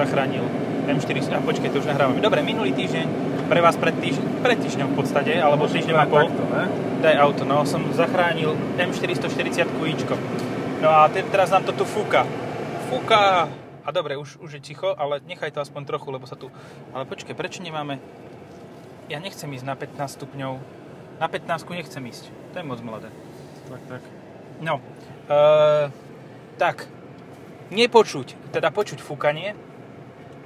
zachránil M4... A počkej, to už nahrávame. Dobre, minulý týždeň, pre vás pred, týždeň, pred týždňom v podstate, alebo týždeň a pol. Takto, ne? Daj auto, no, som zachránil M440 ičko. No a te, teraz nám to tu fúka. Fúka! A dobre, už, už je ticho, ale nechaj to aspoň trochu, lebo sa tu... Ale počkej, prečo nemáme... Ja nechcem ísť na 15 stupňov. Na 15 nechcem ísť. To je moc mladé. Tak, tak. No, uh, tak, nepočuť, teda počuť fúkanie.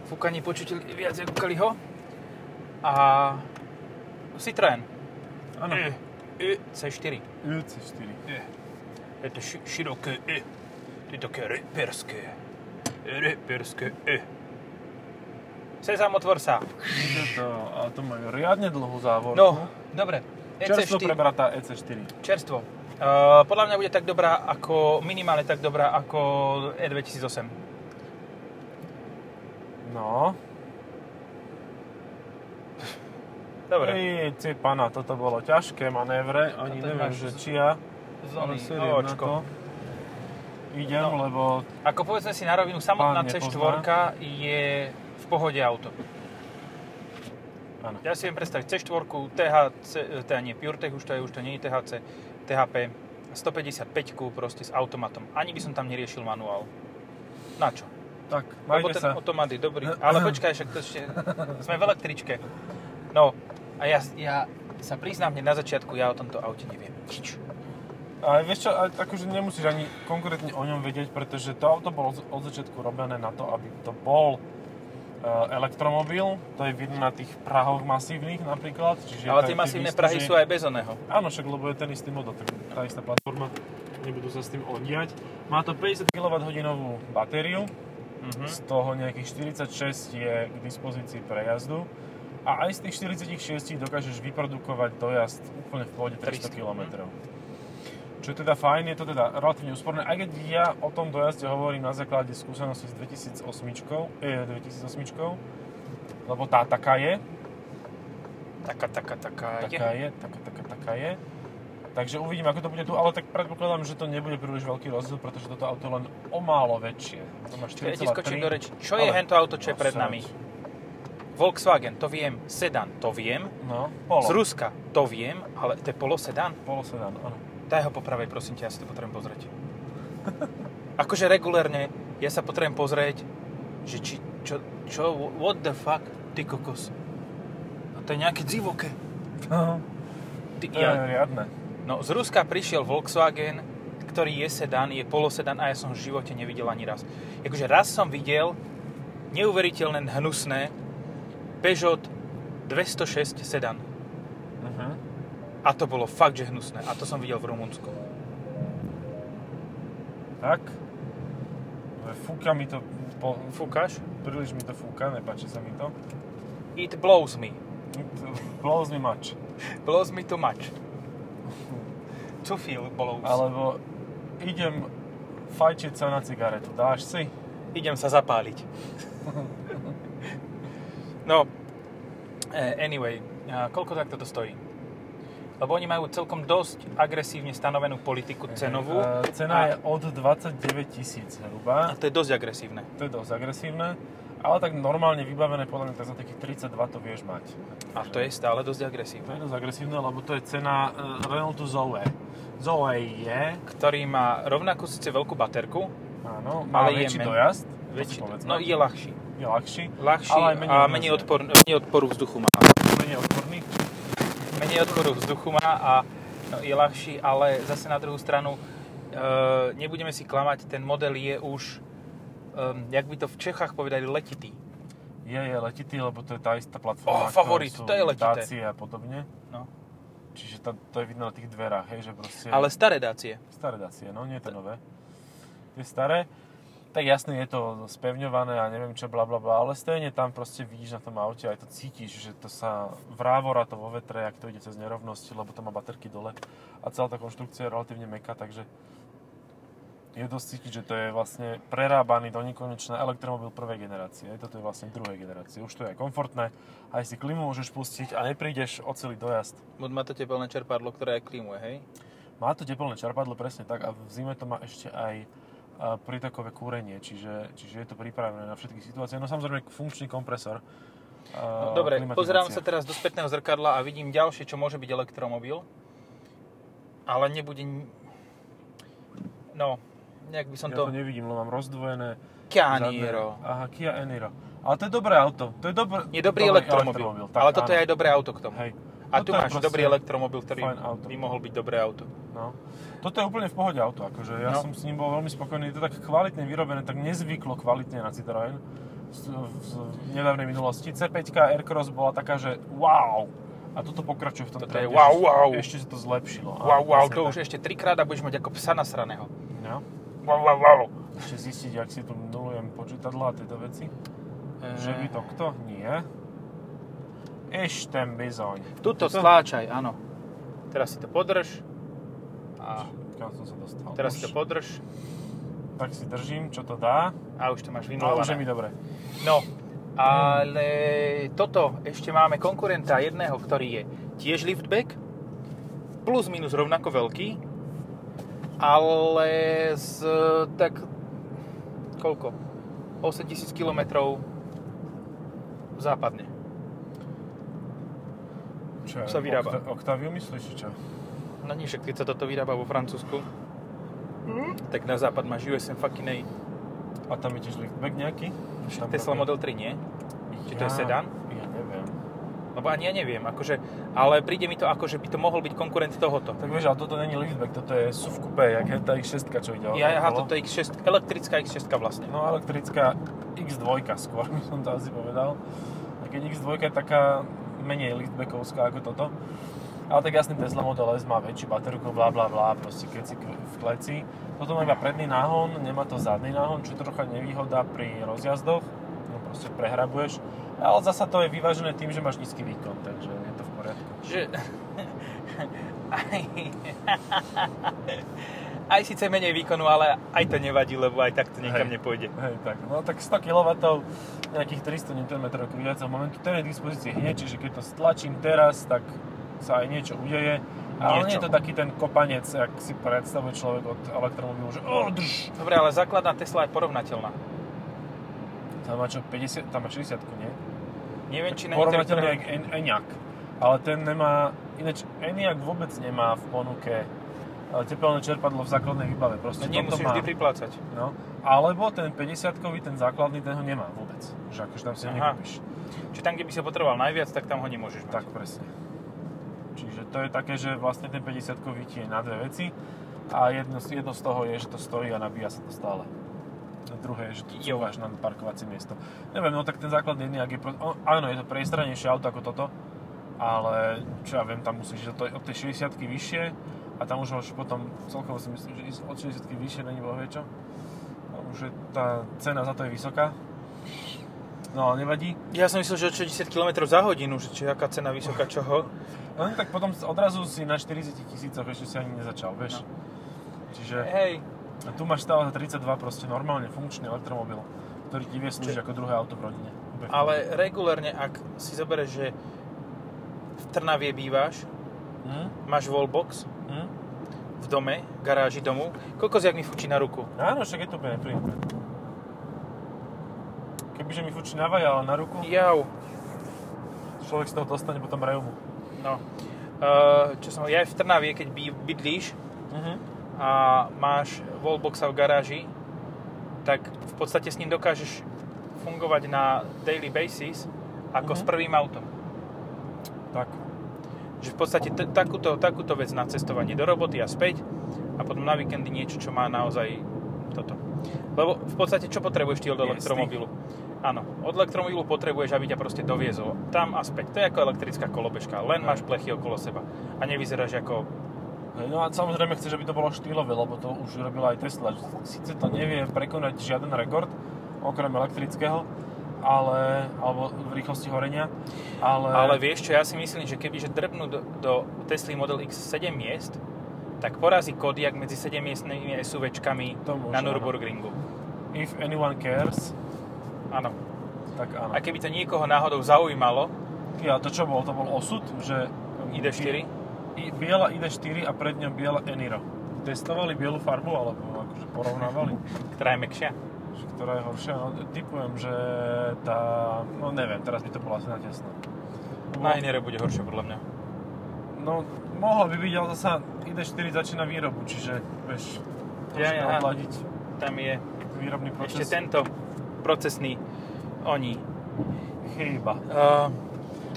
Fúkanie počuť viac ako Kaliho. A Citroen. Áno. E, e, C4. UC4. E. Je to ši- široké E. To je také reperské. Reperské E. Sezam, otvor sa. Ide to, ale to majú riadne dlhú závorku. No, dobre. Čerstvo EC4. prebratá E EC4. Čerstvo. Uh, podľa mňa bude tak dobrá ako, minimálne tak dobrá ako E E2008. No. Dobre. Ej, ty pana, toto bolo ťažké manévre, ani neviem, že čia. Zóny, ale seriem na to. Idem, No. lebo Ako povedzme si na rovinu, samotná Pán C4 je v pohode auto. Áno. Ja si viem predstaviť C4, THC, teda nie PureTech, už to je, už to nie je THC, THP, 155 proste s automatom. Ani by som tam neriešil manuál. Na čo? Tak, Lebo majte ten sa. automat je dobrý. Ale počkaj, však to ešte... Sme v električke. No, a ja, ja sa priznám hneď na začiatku, ja o tomto aute neviem nič. Ale vieš čo, akože nemusíš ani konkrétne o ňom vedieť, pretože to auto bolo od začiatku robené na to, aby to bol uh, elektromobil. To je vidno na tých prahoch masívnych napríklad. Čiže Ale tie masívne isto, prahy že- sú aj bez oného. Áno, však lebo je ten istý model, tak tá istá platforma, nebudú sa s tým odiať. Má to 50 kWh batériu, Mhm. z toho nejakých 46 je k dispozícii pre jazdu a aj z tých 46 dokážeš vyprodukovať dojazd úplne v pohode 300 300, km. Čo je teda fajn, je to teda relatívne úsporné, aj keď ja o tom dojazde hovorím na základe skúsenosti s 2008, eh, 2008 lebo tá taká je, Taká, taká, taká, taká je, taká, taká, taká je. Takže uvidím, ako to bude tu, ale tak predpokladám, že to nebude príliš veľký rozdiel, pretože toto auto je len o málo väčšie. To má Ja ti 4,3. skočím do reči. Čo je hento auto, čo je No, pred nami? Volkswagen, to viem. Sedan, to viem. No, polo. Z Ruska, to viem, ale to je polosedan. Polo sedán, áno. Daj ho po pravej, prosím ťa, ja si to potrebujem pozrieť. akože regulérne, ja sa potrebujem pozrieť, že či, čo, čo, what the fuck, ty kokos. A to je nejaké divoké. Ty, To je riadne. No, z Ruska prišiel Volkswagen, ktorý je sedan, je polosedan a ja som v živote nevidel ani raz. Akože raz som videl neuveriteľné hnusné Peugeot 206 sedan. Uh-huh. A to bolo fakt, že hnusné. A to som videl v Rumunsku. Tak. Fúka mi to, po, Fúkaš? príliš mi to fúka, nepáči sa mi to. It blows me. Blows mi mač. Blows me too much. To feel blows. Alebo idem fajčiť sa na cigaretu. Dáš si? Idem sa zapáliť. no, eh, anyway, a koľko takto to stojí? Lebo oni majú celkom dosť agresívne stanovenú politiku cenovú. E, a, cena je od 29 tisíc a zhruba. to je dosť agresívne. To je dosť agresívne. Ale tak normálne vybavené, podľa mňa tak za takých 32 to vieš mať. A to je stále dosť To agresívne. je dosť agresívne, lebo to je cena uh, Renaultu Zoe. Zoe je, Ktorý má rovnakú síce veľkú baterku, áno, má Ale je väčší men- dojazd, väčší, povedzme. no je ľahší. je ľahší, Ľahší ale aj menej a menej, odpor, menej odporu vzduchu má. menej odporný. Menej odporu vzduchu má a no, je ľahší, ale zase na druhú stranu e, nebudeme si klamať, ten model je už, e, jak by to v Čechách povedali, letitý. Je, je letitý, lebo to je tá istá platforma, Ó, favorit, to je letité. A podobne. No. Čiže to, to je vidno na tých dverách, hej, že proste... Ale staré dácie. Staré Dacie, no nie to nové. Tie staré. Tak jasne je to spevňované a neviem čo, bla bla bla, ale stejne tam proste vidíš na tom aute, aj to cítiš, že to sa vrávora to vo vetre, ak to ide cez nerovnosti, lebo to má baterky dole a celá tá konštrukcia je relatívne meká, takže je dosť cítiť, že to je vlastne prerábaný do nekonečna elektromobil prvej generácie. Toto je vlastne druhej generácie. Už to je komfortné, aj si klimu môžeš pustiť a neprídeš o celý dojazd. Má to tepelné čerpadlo, ktoré aj klimuje, hej? Má to teplné čerpadlo presne tak a v zime to má ešte aj prítakové kúrenie, čiže, čiže je to pripravené na všetky situácie. No samozrejme funkčný kompresor. No, dobre, pozerám sa teraz do spätného zrkadla a vidím ďalšie, čo môže byť elektromobil. Ale nebude... No, nejak by som ja to... to nevidím, lebo mám rozdvojené... Kia Niro. Aha, Kia Eniro. Ale to je dobré auto. To je dobré, Je dobrý elektromobil. tak ale toto áno. je aj dobré auto k tomu. Hej. A Toto tu máš dobrý elektromobil, ktorý by mohol byť dobré auto. No. Toto je úplne v pohode auto, akože ja No. som s ním bol veľmi spokojný. Je to tak kvalitne vyrobené, tak nezvyklo kvalitne na Citroën z nedávnej minulosti. C5 Aircross bola taká, že wow! A toto pokračuje v tom Toto je trende, wow, wow. Ešte sa to zlepšilo. Wow, wow, to tak. už ešte trikrát a budeš mať ako psa nasraného. No. Ešte zistiť, ak si tu nulujem počítadla a tieto veci. Že by to kto? Nie. Ešte bizoň. Tuto stláčaj, áno. Teraz si to podrž. A Kam som sa dostal? teraz si to Už. podrž. Tak si držím, čo to dá. A už to máš No, už je mi vynulované. dobre. No, ale toto ešte máme konkurenta jedného, ktorý je tiež liftback, plus minus rovnako veľký, ale z tak koľko? 8000 km západne. Čo ja Sa vyrába. Octa- Octaviu myslíš, čo? No nie, však keď sa toto vyrába vo Francúzsku, tak na západ máš USM fucking A. A tam je tiež liftback nejaký? Tam Tesla Model 3 nie, či to je sedán? Ja neviem. lebo ani ja neviem, akože, ale príde mi to ako, že by to mohol byť konkurent tohoto. Tak vieš, ale toto není liftback, toto je SUV coupé, jak je tá X6, čo ide Ja, aha, toto je X6, elektrická X6 vlastne. No elektrická X2 skôr by som to asi povedal. A keď X2 je taká menej liftbackovská ako toto. Ale tak jasný Tesla Model S má väčšiu baterku, bla bla bla, proste keď si v kleci. Toto má iba predný náhon, nemá to zadný náhon, čo je trocha nevýhoda pri rozjazdoch. Proste prehrabuješ. Ale zasa to je vyvážené tým, že máš nízky výkon, takže je to v poriadku. Že... aj, aj síce menej výkonu, ale aj to nevadí, lebo aj tak to nikam Hej. nepôjde. Hej, tak, no tak 100 kW, nejakých 300 Nm kvíjacieho momentu, ten je k dispozícii hneď, čiže keď to stlačím teraz, tak sa aj niečo udeje. Ale nie je to taký ten kopanec, jak si predstavuje človek od elektromobilu, že oh, drž. Dobre, ale základná Tesla je porovnateľná. Tam má čo, 50, tam má 60 nie? Neviem, či na Porovnateľne jak En- Enyaq. Ale ten nemá, ináč Enyaq vôbec nemá v ponuke tepelné čerpadlo v základnej výbave. Proste No, nemusíš vždy priplácať. No, alebo ten 50-kový, ten základný, ten ho nemá vôbec. Že akože tam si ho nekúpiš. Čiže tam, kde by sa potreboval najviac, tak tam ho nemôžeš mať. Tak, presne. Čiže to je také, že vlastne ten 50-kový ti je na dve veci a jedno, jedno z toho je, že to stojí a nabíja sa to stále. A druhé že to Jo. cúvaš na parkovacie miesto. Neviem, no tak ten základný jedný, ak je... Pro... Áno, je to priestranejšie auto ako toto, ale čo ja viem, tam musíš ísť od tej- od tej 60 vyššie a tam už môžeš potom, celkovo si myslím, že ísť od 60 vyššie není boh vie čo. A už je, tá cena za to je vysoká. No ale nevadí. Ja som myslel, že od 60 km za hodinu, že či aká cena vysoká čoho. No tak potom odrazu si na 40 tisícoch ešte si ani nezačal, vieš. No. Čiže Hej, a tu máš stále za 32 proste normálne funkčný elektromobil, ktorý ti vie slúžiť ako druhé auto v rodine. V ale regulérne, ak si zoberieš, že v Trnavie bývaš, pohode. Hm? máš wallbox Hm? v dome, garáži domu, koľko zjak mi fučí na ruku? Áno, však je to úplne nepríjemné. Kebyže mi fučí na vaja, ale na ruku, Jau. človek z toho dostane potom reumu. No. Uh, čo som, ja aj v Trnavie, keď by, bydlíš Mhm. A máš wallboxa v garáži, tak v podstate s ním dokážeš fungovať na daily basis ako Mhm. s prvým autom. Tak. Že v podstate t- takúto, takúto vec na cestovanie do roboty a späť a potom na víkendy niečo, čo má naozaj toto. Lebo v podstate čo potrebuješ ty od elektromobilu? Áno, od elektromobilu potrebuješ, aby ťa proste doviezol tam a späť. To je ako elektrická kolobežka, len máš plechy okolo seba a nevyzeráš ako... No a samozrejme chceš, aby to bolo štýlové, lebo to už robila aj Tesla. Sice to nevie prekonať žiaden rekord, okrem elektrického, ale, alebo v rýchlosti horenia, ale... Ale vieš čo, ja si myslím, že kebyže drbnú do, do Tesly Model X 7 miest, tak porazí Kodiaq medzi 7 miestnymi SUVčkami To môže, na áno. Nürburgringu. If anyone cares, Áno. tak áno. A keby to niekoho náhodou zaujímalo, Ja, to čo bol? To bol osud, že... ID4, I, biela ID4 a pred ňou biela Eniro. testovali bielu farbu, alebo akože porovnávali, Ktorá je mekšia. ktorá je horšia? No, typujem, že tá, no neviem, teraz by to bolo asi natesno. Na Inere bude horšie podľa mňa. No, mohlo by byť, ale zasa ID4 začína výrobu, čiže vieš, Ja, troška ja. odladiť Tam je výrobný proces. ešte tento procesný oni. Chýba. Uh,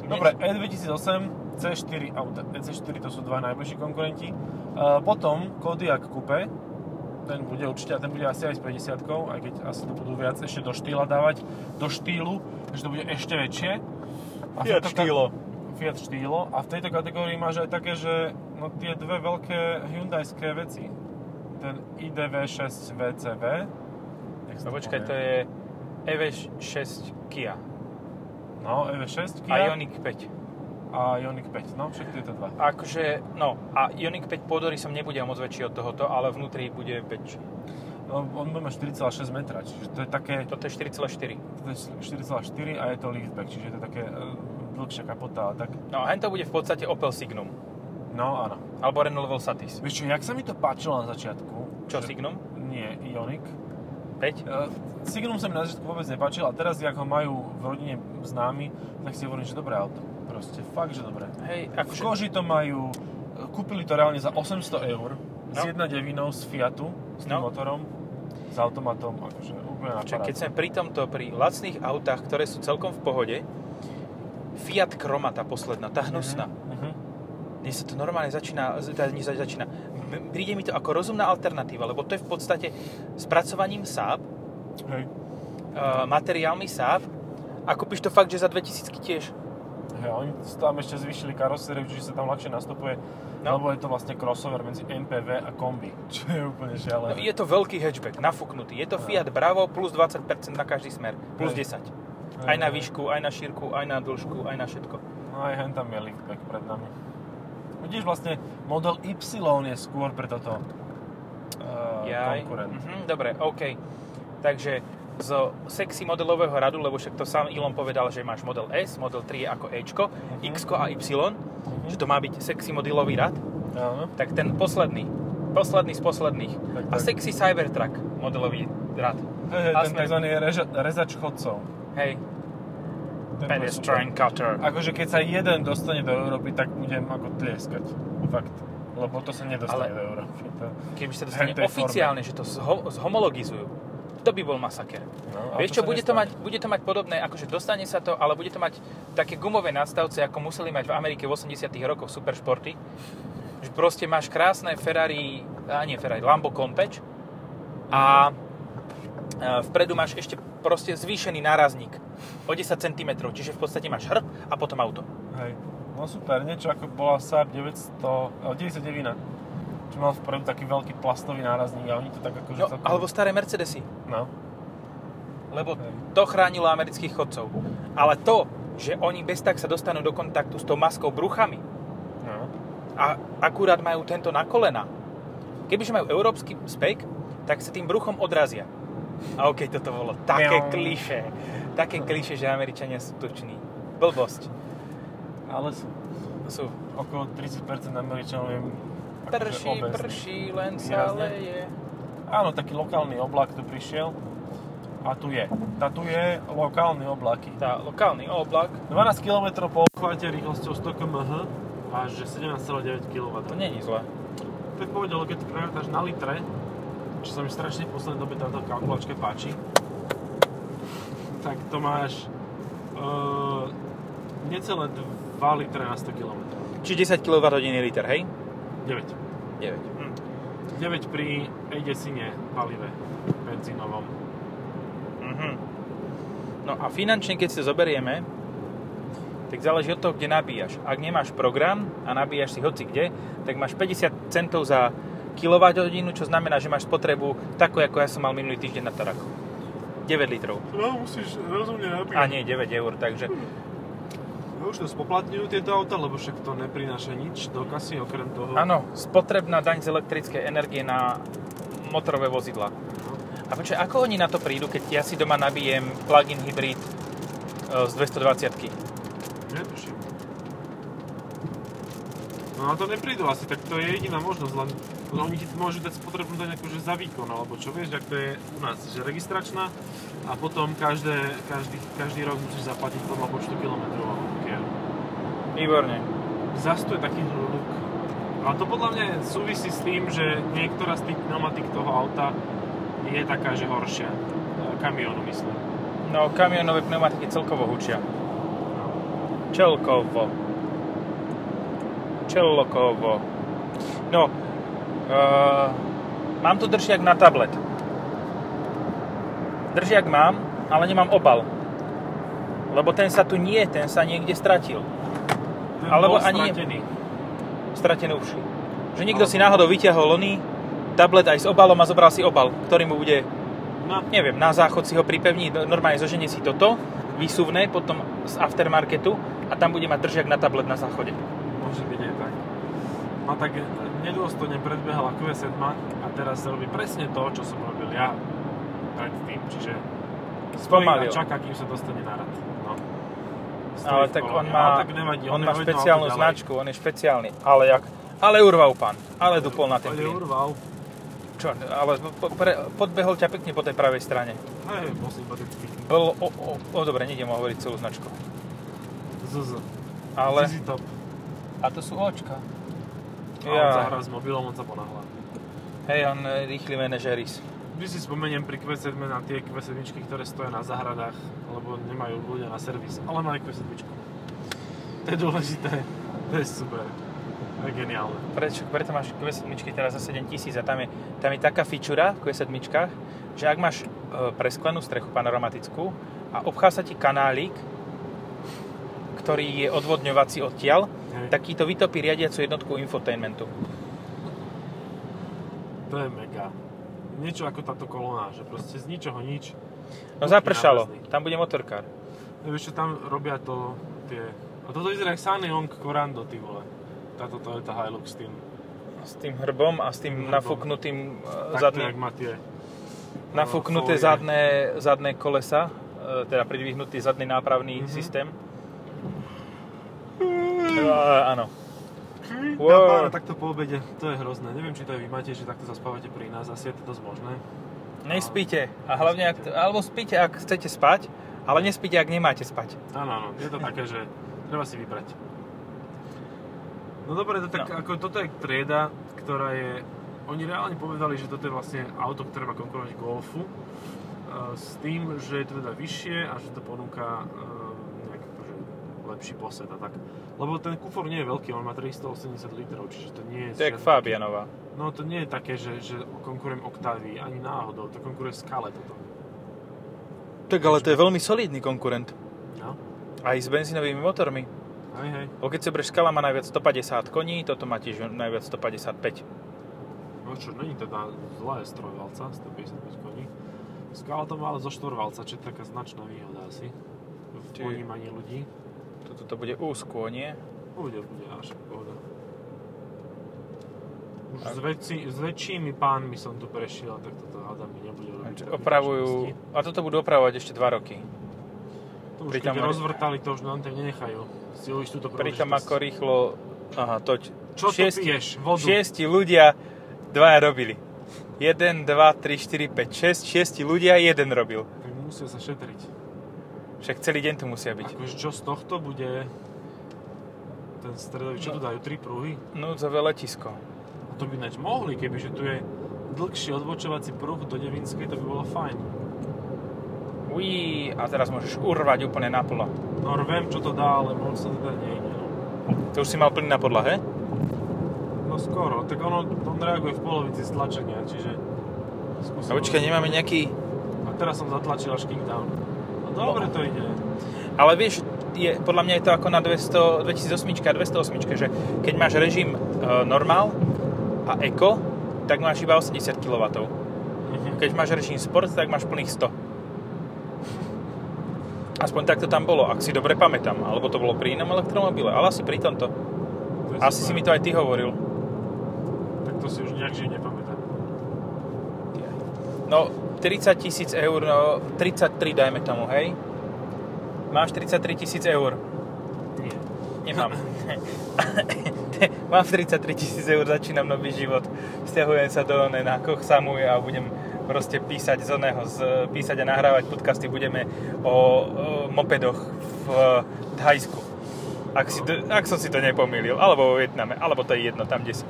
Dobre, E2008, C4 auta. C4 to sú dva najbližší konkurenti. Potom Kodiaq Coupe, ten bude určite, a ten bude asi aj s 50 aj keď asi to budú viac ešte do štýla dávať, do štýlu, takže to bude ešte väčšie. A Fiat tejto Štýlo. Fiat štýlo. A v tejto kategórii máš aj také, že no tie dve veľké Hyundaiské veci. Ten iDV6 VCV. No počkaj, to je EV6 Kia No, EV6 a Kia Ioniq 5. a Ioniq 5. No, všetky tieto dva. Akože, no, a Ioniq 5 podory som nebude moc väčší od tohoto, ale vnútri bude väčší. No, on mať 4,6 metra, čiže to je také, Toto je 4,4. to je 4,4 a je to liftback, čiže to je také uh, dlhšia kapota a tak. No a to bude v podstate Opel Signum. No, áno. Alebo Renault Level Satis. Vieš čo, jak sa mi to páčilo na začiatku? Čo, že- Signum? Nie, Ioniq. 5? Uh, Signum sa mi na začiatku vôbec nepáčil a teraz, ak ho majú v rodine známi, tak si hovorím, že dobré auto. Proste, fakt, že dobré. Hej, V akože... koži to majú, e, kúpili to reálne za 800 eur, s No. 1.9 z Fiatu, s tým No. motorom, s automatom, akože úplne na keď sme pri tomto, pri lacných autách, ktoré sú celkom v pohode, Fiat Kroma, tá posledná, tá hnusná. Mhm. Mne sa to normálne začína, teda nie za- začína, príde mi to ako rozumná alternatíva, lebo to je v podstate spracovaním Saab, Hej. uh, materiálmi Saab a kúpiš to fakt, že za 2000 tiež. Hej, oni tam ešte zvýšili karosériu, čiže sa tam ľahšie nastupuje, No. lebo je to vlastne crossover medzi MPV a kombi, čo je úplne No, šialené. je to veľký hatchback, nafúknutý. Je to Fiat Bravo plus 20% na každý smer, plus Hej. 10. Hej, Aj na výšku, aj na šírku, aj na dĺžku, aj na všetko. No aj hen tam je liftback pred nami. Vidíš, vlastne model Y je skôr pre toto uh, Jaj. konkurent. Mhm, dobre, OK. Takže zo sexy modelového radu, lebo však to sám Elon povedal, že máš model S, model 3 je ako Ečko, Mhm. X a Y, že to má byť sexy modelový rad, Áno. tak ten posledný, posledný z posledných. Tak, A tak. sexy Cybertruck modelový rad. Hej, hej, A ten tzv. Reža, rezač chodcov. Hej, Ten pedestrian cutter. Akože keď sa jeden dostane do Európy, tak budem ako tlieskať. Fakt. Lebo to sa nedostane Ale- do Európy. To... Keby sa dostane oficiálne, že to zho- zhomologizujú, to by bol masaker. No, Vieš čo, bude to, mať, bude to mať podobné, akože dostane sa to, ale bude to mať také gumové nadstavce, ako museli mať v Amerike v 80 rokoch superšporty. Že proste máš krásne Ferrari, a nie Ferrari, Lambo Countach a a vpredu máš ešte proste zvýšený nárazník o 10 cm, čiže v podstate máš hrb a potom auto. Hej. No super, niečo ako bola Saab 900, eh, 99, čo mal vpredu taký veľký plastový nárazník a oni to tak akože No, celkom... alebo staré Mercedesy, No. lebo Hej. to chránilo amerických chodcov. Ale to, že oni bez tak sa dostanú do kontaktu s tou maskou bruchami, no. a akurát majú tento na kolena. Kebyže majú európsky spek, tak sa tým bruchom odrazia. A okej, toto bolo také kliše. Také kliše, že Američania sú tuční. Blbosť. Ale sú Sú. okolo 30% Američanov je Prší, obezných. prší, len sa leje. Áno, taký lokálny oblak tu prišiel. A tu je. Tá tu je lokálny oblaky. Tá lokálny oblak, 12 km po obchvate rýchlosťou 100 km až 17,9 kW. to není zle. To je ale keď to prerátaš na litre, čo sa mi strašne v poslednej dobe táto kalkulačke páči, tak to máš uh, necelé 2 litre na 100 km. Či 10 kWh liter, hej? 9. 9. Hm. 9 pri Edesine palive benzínovom. Mhm. No a finančne, keď si zoberieme, tak záleží od toho, kde nabíjaš. Ak nemáš program a nabíjaš si hoci kde, tak máš 50 centov za kWh, čo znamená, že máš spotrebu takú, ako ja som mal minulý týždeň na Taraku. 9 litrov. No, musíš rozumne nabíjať. A nie, 9 eur, takže No, už to spoplatňujú tieto auta, lebo však to neprináša nič do kasy, okrem toho. áno, spotrebná daň z elektrickej energie na motorové vozidla. A počkaj, ako oni na to prídu, keď ja si doma nabijem plug-in hybrid e, z 220 No na to neprídu asi, tak to je jediná možnosť, len No, oni ti môžu dať spotrebnú daň akože za výkon, alebo čo vieš, ak to je u nás, že registračná a potom každé, každý, každý rok musíš zaplatiť podľa počtu kilometrov. Výborne. Zas to je taký luk. Ale to podľa mňa súvisí s tým, že niektorá z tých pneumatik toho auta je taká, že horšia. E, Kamionu myslím. No, kamionové pneumatiky celkovo hučia. No. Čelkovo. No, uh, mám tu držiak na tablet. Držiak mám, ale nemám obal. Lebo ten sa tu nie, ten sa niekde stratil. Ten Alebo ani- stratený. Stratený uši. Že niekto si náhodou vyťahol oný tablet aj s obalom a zobral si obal, ktorý mu bude, No, neviem, na záchod si ho pripevní, no, normálne zoženie si toto, výsuvné, potom z aftermarketu a tam bude mať držiak na tablet na záchode. môže byť tak. No tak nedôstojne predbiehala Q7 a teraz robí presne to, čo som robil ja predtým, čiže stojí a čaká, kým sa dostane na rad. No. Stojí Ale tak on má, tak nevadí, on má nehodí špeciálnu značku, on je špeciálny. Ale jak, ale urval pán, ale dupol na ten Ale plyn. urval. Čo, ale po, pre, podbehol ťa pekne po tej pravej strane. Hej, bol sympatický. Bol, o, o, o, dobre, nejdem hovoriť celú značku. ZZ. Ale, ZZ Top. a to sú očka. A on Ja, hrá s mobilom, on sa ponáhľa. hej, on e, rýchly manažeris. Vždy si spomeniem pri Q7 na tie Q7, ktoré stoja na záhradách, lebo nemajú ľudia na servis, ale majú Q7. To je dôležité. To je super. To je geniálne. Prečo, preto máš Q7 teraz za 7000 a tam je, tam je taká fičura v Q7, že ak máš e, presklenú strechu panoramatickú a obchá sa ti kanálik, ktorý je odvodňovací odtiaľ, Hej. tak ti to vytopí riadiacu jednotku infotainmentu. To je mega. Niečo ako táto kolóna, že proste z ničoho nič. No zapršalo, nárazný. tam bude motorkár. No vieš čo, tam robia to tie... A toto vyzerá jak Sanyong Corando, ty vole. Táto Toyota Hilux s tým. S tým hrbom a s tým Hrbom. nafúknutým jak zadným, má tie... nafúknuté fólie. zadné, zadné kolesa, e, teda pridvihnutý zadný nápravný Mhm. systém. E, áno. Wow. Wow. takto po obede, to je hrozné. Neviem, či to aj vy máte, že takto zaspávate pri nás, asi je to dosť možné. Nespíte. A hlavne, ak, alebo spíte, ak chcete spať, ale nespíte, ak nemáte spať. Áno, áno, je to také, že treba si vybrať. No dobre, to tak No. ako toto je trieda, ktorá je... Oni reálne povedali, že toto je vlastne auto, ktoré má konkurovať Golfu. e, S tým, že je to teda vyššie a že to ponúka e, lepší posed a tak. Lebo ten kufor nie je veľký, on má 380 litrov, čiže to nie je... To je taký- No to nie je také, že, že konkurujem Octavii, ani náhodou, to konkuruje Skale toto. Tak ale to je veľmi solidný konkurent. No, Aj s benzínovými motormi. hej, hej. Lebo keď si berieš Skala má najviac 150 koní, toto má tiež najviac 155. No čo, není teda zlé z trojvalca, 155 koní. Skala to má ale zo štvorvalca, čo je taká značná výhoda asi. V Ty- ponímaní ľudí. Toto to bude úzko, nie? Bude, bude, až pohoda. Už A- s, väčší, s väčšími pánmi som tu prešiel, tak toto hádam mi nebude robiť. Opravujú, a toto budú opravovať ešte 2 roky. To už pritom- keď rozvrtali, to už nám tam nenechajú. Už túto Pritom ako rýchlo... Aha, toť. Čo to piješ? Vodu? Šiesti ľudia, dvaja robili. 1, 2, 3, 4, 5, 6, šiesti ľudia, jeden robil. Tak musia sa šetriť. Však celý deň tu musia byť. Akože čo z tohto bude ten stredový, čo tu dajú? Tri pruhy? Núdzové letisko. A to by ináč mohli, kebyže tu je dlhší odbočovací pruh do Devinskej, to by bolo fajn. Uí, a teraz môžeš urvať úplne naplno. No viem, čo to dá, ale moc sa teda nejde. No. To už si mal plný na podlahe? no skoro, tak ono, on reaguje v polovici stlačenia, čiže... skúsim A počkaj, nemáme nejaký... A teraz som zatlačil až kickdown. Dobre to ide. Ale vieš, je, podľa mňa je to ako na 200, 2008 a 208, že keď máš režim e, normál a eco, tak máš iba 80 kW. Mhm. Keď máš režim sport, tak máš plných 100. Aspoň tak to tam bolo, ak si dobre pamätám. Alebo to bolo pri inom elektromobile, ale asi pri tomto. To Asi si mi to aj ty hovoril. Tak to si už nejak živ nepamätám. No, 30 tisíc eur, no 33 dajme tomu, hej? Máš 33 tisíc eur. Nie. Nemám. Mám 33 tisíc eur, začínam nový život. Stiahujem sa do one na Koch a budem proste písať z oného, z, písať a nahrávať podcasty budeme o, o mopedoch v Thajsku. Ak, si, to- ak som si to nepomýlil. Alebo vo Vietname. Alebo to je jedno, tam kde si.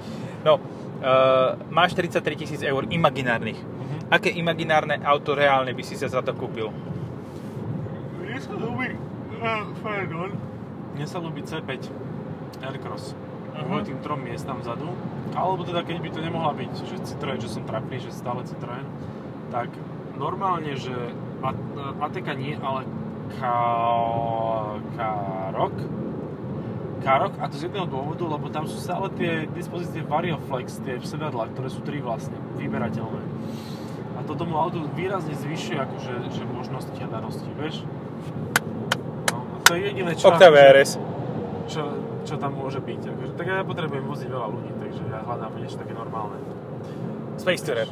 No, uh, máš 33 tisíc eur imaginárnych. Mhm. Aké imaginárne auto reálne by si sa za to kúpil? Mne sa ľúbi, uh, pardon. Mne sa ľúbi C5 Aircross. Kvôli tým trom miestam vzadu. Alebo teda keď by to nemohla byť, že Citroen, že som trapný, že stále Citroen, tak normálne, že A- ATK nie, ale Ka... Karok. Karok a to z jedného dôvodu, lebo tam sú stále tie dispozície Varioflex, tie sedadla, ktoré sú tri vlastne, vyberateľné. A to tomu autu výrazne zvyšuje akože, že možnosti a vieš? No, a to je jediné, čo, Octavia RS. čo, čo tam môže byť. Akože, tak ja potrebujem voziť veľa ľudí, takže ja hľadám niečo také normálne. Space Tourer.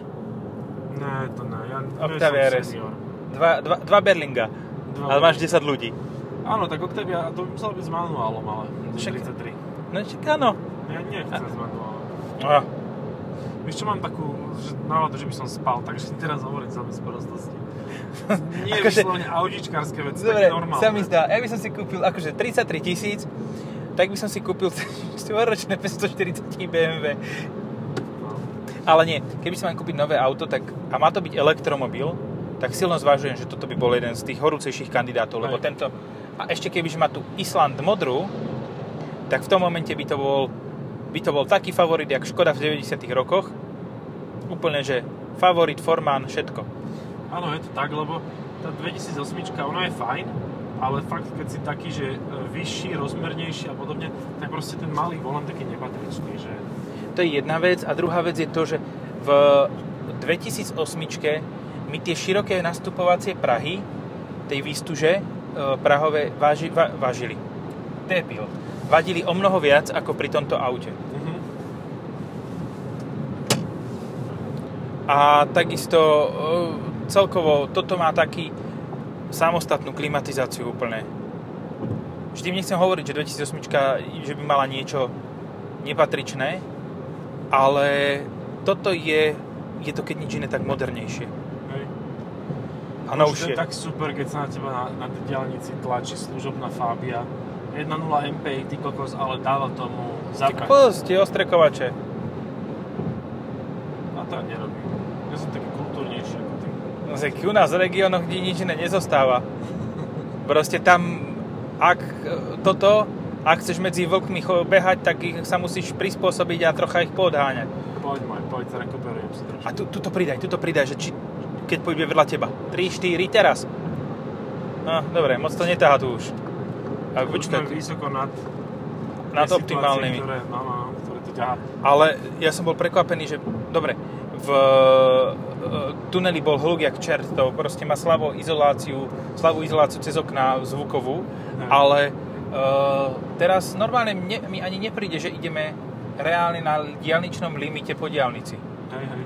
Ne, to ne, ja Octavia RS. senior. Dva, dva, dva Berlinga. Dva Ale máš Berlinga. 10 ľudí. Áno, tak Octavia, to by muselo byť s manuálom, ale Však- 33. No čak áno. Ja nechcem s manuálom. Ah, Víš čo, mám takú že náladu, že by som spal, takže teraz hovorím za bez prostosti. Nie Akože- vyslovene audičkárske veci, Dobre, normálne. sa mi zdá, ja by som si kúpil akože 33 tisíc, tak by som si kúpil 4-ročné 540 BMW. No. Ale nie, keby som mám kúpiť nové auto, tak, a má to byť elektromobil, tak silno zvažujem, že toto by bol jeden z tých horúcejších kandidátov, lebo Hej. tento, a ešte keby má tu Island modrú, tak v tom momente by to bol, by to bol taký favorit, jak Škoda v 90 rokoch. Úplne, že favorit, formán, všetko. Áno, je to tak, lebo tá 2008, ona je fajn, ale fakt, keď si taký, že e, vyšší, rozmernejší a podobne, tak proste ten malý volant taký nepatričný, že... To je jedna vec. A druhá vec je to, že v 2008 mi tie široké nastupovacie prahy tej výstuže e, prahové váži, va, vážili. Debil. Vadili o mnoho viac ako pri tomto aute. Mhm. A takisto celkovo toto má taký samostatnú klimatizáciu úplne. Tým nechcem hovoriť, že 2008 že by mala niečo nepatričné, ale toto je, je to keď nič iné tak modernejšie. Hej. A To novšie. je tak super, keď sa na teba na, na diálnici tlačí služobná Fabia. 1.0 MPI, ty kokos, ale dáva tomu zabrať. kokos, tie ostrekovače. A to ja nerobím. Ja som taký kultúrnejší ako ty. No, tak u nás v regiónoch, kde nič iné nezostáva. Proste tam, ak e, toto, ak chceš medzi vlkmi behať, tak ich sa musíš prispôsobiť a trocha ich podháňať. Poď maj, poď, rekuperujem si trošku. A tu, tuto pridaj, tuto pridaj, že či, keď pôjde vedľa teba. 3, 4, teraz. No, dobre, moc to netáha tu už. A Už počkaj, sme vysoko nad, nad optimálnymi. Ktoré, no, no, ktoré to ťahá. Ale ja som bol prekvapený, že dobre, v e, tuneli bol hluk jak čert, to proste má slabú izoláciu, slabú izoláciu cez okná zvukovú, Hej. ale e, teraz normálne mne, mi ani nepríde, že ideme reálne na diálničnom limite po diálnici. Hej, hej.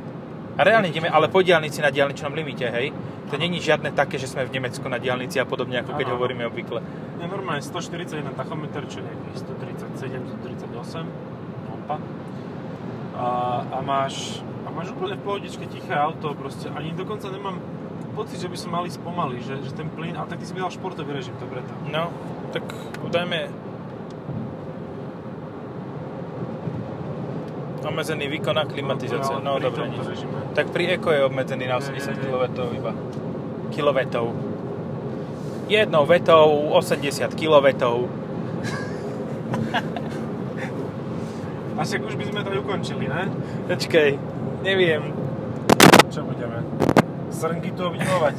A reálne ideme ale po diálnici na diálničnom limite, hej? To není žiadne také, že sme v Nemecku na diálnici a podobne, ako keď Áno. hovoríme obvykle. Je normálne 141 tachometer, čo je 137, 138, pompa. A, a máš, a máš úplne v pohodičke tiché auto, proste ani dokonca nemám pocit, že by som mali spomaly, že, že ten plyn, a tak ty si mi dal športový režim, to preto. No, tak dajme obmedzený výkon a klimatizácia. No, pri dobre. Tak pri Eko je obmedzený na Je, je, 80 je. kW iba. Kilovetov. Jednou vetou 80 kW. A však už by sme to ukončili, ne? Počkej, neviem. Čo budeme? Srnky tu obdivovať.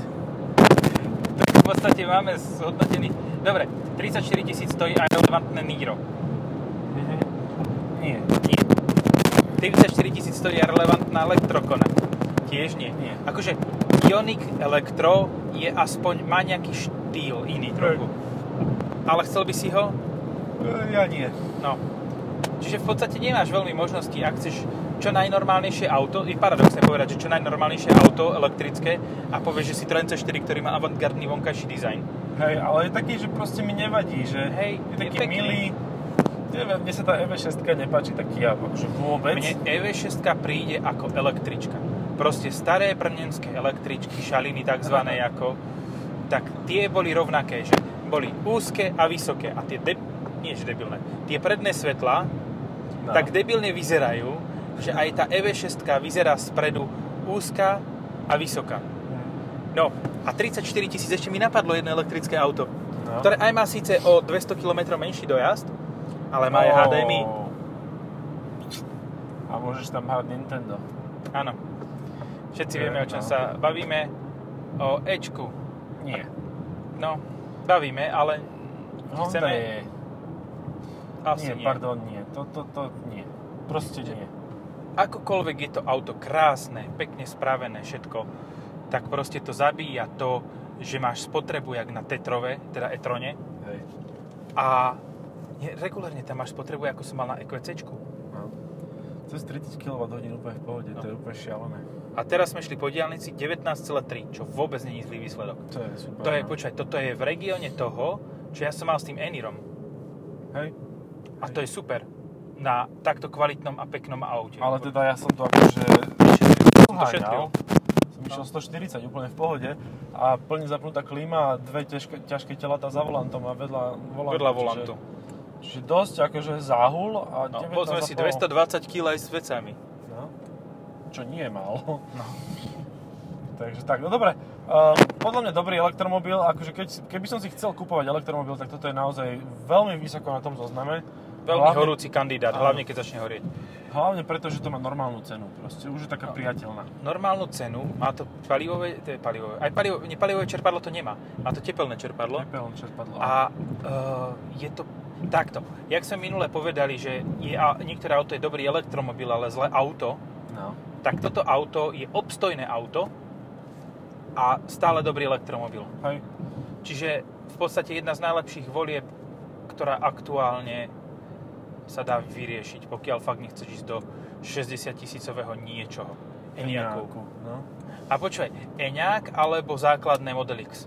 Tak v podstate máme zhodnotený... Dobre, 34 tisíc stojí aj relevantné Niro. Mhm. Nie. Nie. 34 tisíc stojí aj relevantná Elektrokona. Tiež nie. Nie. Akože Ioniq Elektro je aspoň, má nejaký štýl iný trochu. Ale chcel by si ho? Ja nie. No. Čiže v podstate nemáš veľmi možnosti, ak chceš čo najnormálnejšie auto, je paradoxné povedať, že čo najnormálnejšie auto elektrické a povieš, že si Citroen C4, ktorý má avantgardný vonkajší dizajn. Hej, ale je taký, že proste mi nevadí, že Hej, je je taký pekný. milý, neviem, mne sa tá EV6 nepáči taký akože vôbec. Mne EV6 príde ako električka. Proste staré prnenské električky, šaliny takzvané ako, tak tie boli rovnaké, že boli úzke a vysoké. A tie, de, nie že debilné, tie predné svetlá No. tak debilne vyzerajú, že aj tá EV6 vyzerá spredu úzka a vysoká. No a 34 tisíc ešte mi napadlo jedno elektrické auto, No. ktoré aj má síce o 200 km menší dojazd, ale má aj HDMI. Oh. A môžeš tam hrať Nintendo. Áno. Všetci Je, vieme, o čom no. sa bavíme. O Ečku. Nie. No, bavíme, ale Honda chceme... je... Asi nie, nie. pardon, nie. To, to, to nie. Proste nie. Akokoľvek je to auto krásne, pekne spravené, všetko, tak proste to zabíja to, že máš spotrebu jak na Tetrove, teda e-trone, Hej. a nie, regulárne tam máš spotrebu, ako som mal na EQCčku. No. Cez 30 kWh úplne v pohode, to je úplne šialené. A teraz sme šli po diálnici 19,3, čo vôbec je zlý výsledok. To je super. To je, no. počkaj, toto je v regióne toho, čo ja som mal s tým Enirom. Hej. A to je super. Na takto kvalitnom a peknom aute. Ale teda ja som to akože Som to šetril. Som išiel 140 úplne v pohode a plne zapnutá klíma a dve ťažké, ťažké telatá za volantom a vedľa volantu. Vedľa volantu. Čiže, čiže dosť akože záhul a No, 19 povedzme si 220 kg aj s vecami. No, čo nie je málo. No. Takže tak, no dobre. Uh, podľa mňa dobrý elektromobil, akože keď, keby som si chcel kupovať elektromobil, tak toto je naozaj veľmi vysoko na tom zozname. Veľmi Hlavne- horúci kandidát, Áno. hlavne keď začne horieť. Hlavne preto, že to má normálnu cenu. Proste už je taká No. priateľná. Normálnu cenu, má to palivové, to je palivové, aj palivo, nie, palivové čerpadlo to nemá. Má to tepelné čerpadlo. Tepelné čerpadlo. A uh, je to takto. Jak sme minule povedali, že je, a, niektoré auto je dobrý elektromobil, ale zlé auto, No. tak toto auto je obstojné auto a stále dobrý elektromobil. Hej. Čiže v podstate jedna z najlepších volieb, ktorá aktuálne sa dá vyriešiť, pokiaľ fakt nechceš ísť do 60 tisícového niečoho. Eňáku. No. A počúvaj, Eňák alebo základné Model X?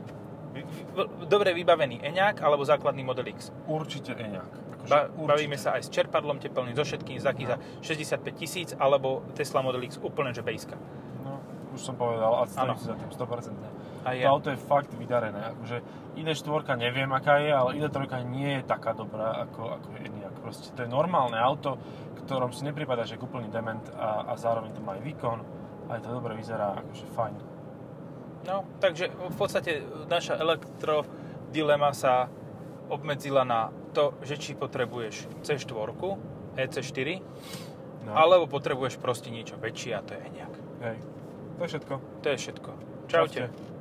Dobre vybavený Eňák alebo základný Model X? Určite Eňák. Akože Ba- bavíme sa aj s čerpadlom teplným, so všetkým, za za 65 tisíc, alebo Tesla Model X úplne že bejska. No, už som povedal, a stojím si za tým 100%. A To je. auto je fakt vydarené. Akože ID4 neviem aká je, ale ID3 nie je taká dobrá ako, ako je. Proste to je normálne auto, ktorom si nepripadá, že je úplný dement a, a zároveň to má aj výkon. Aj to dobre vyzerá, akože fajn. No, takže v podstate naša elektrodilema sa obmedzila na to, že či potrebuješ C4, EC4, No. alebo potrebuješ proste niečo väčšie a to je Enyaq. Hej. To je všetko. To je všetko. Čaute. Čaute.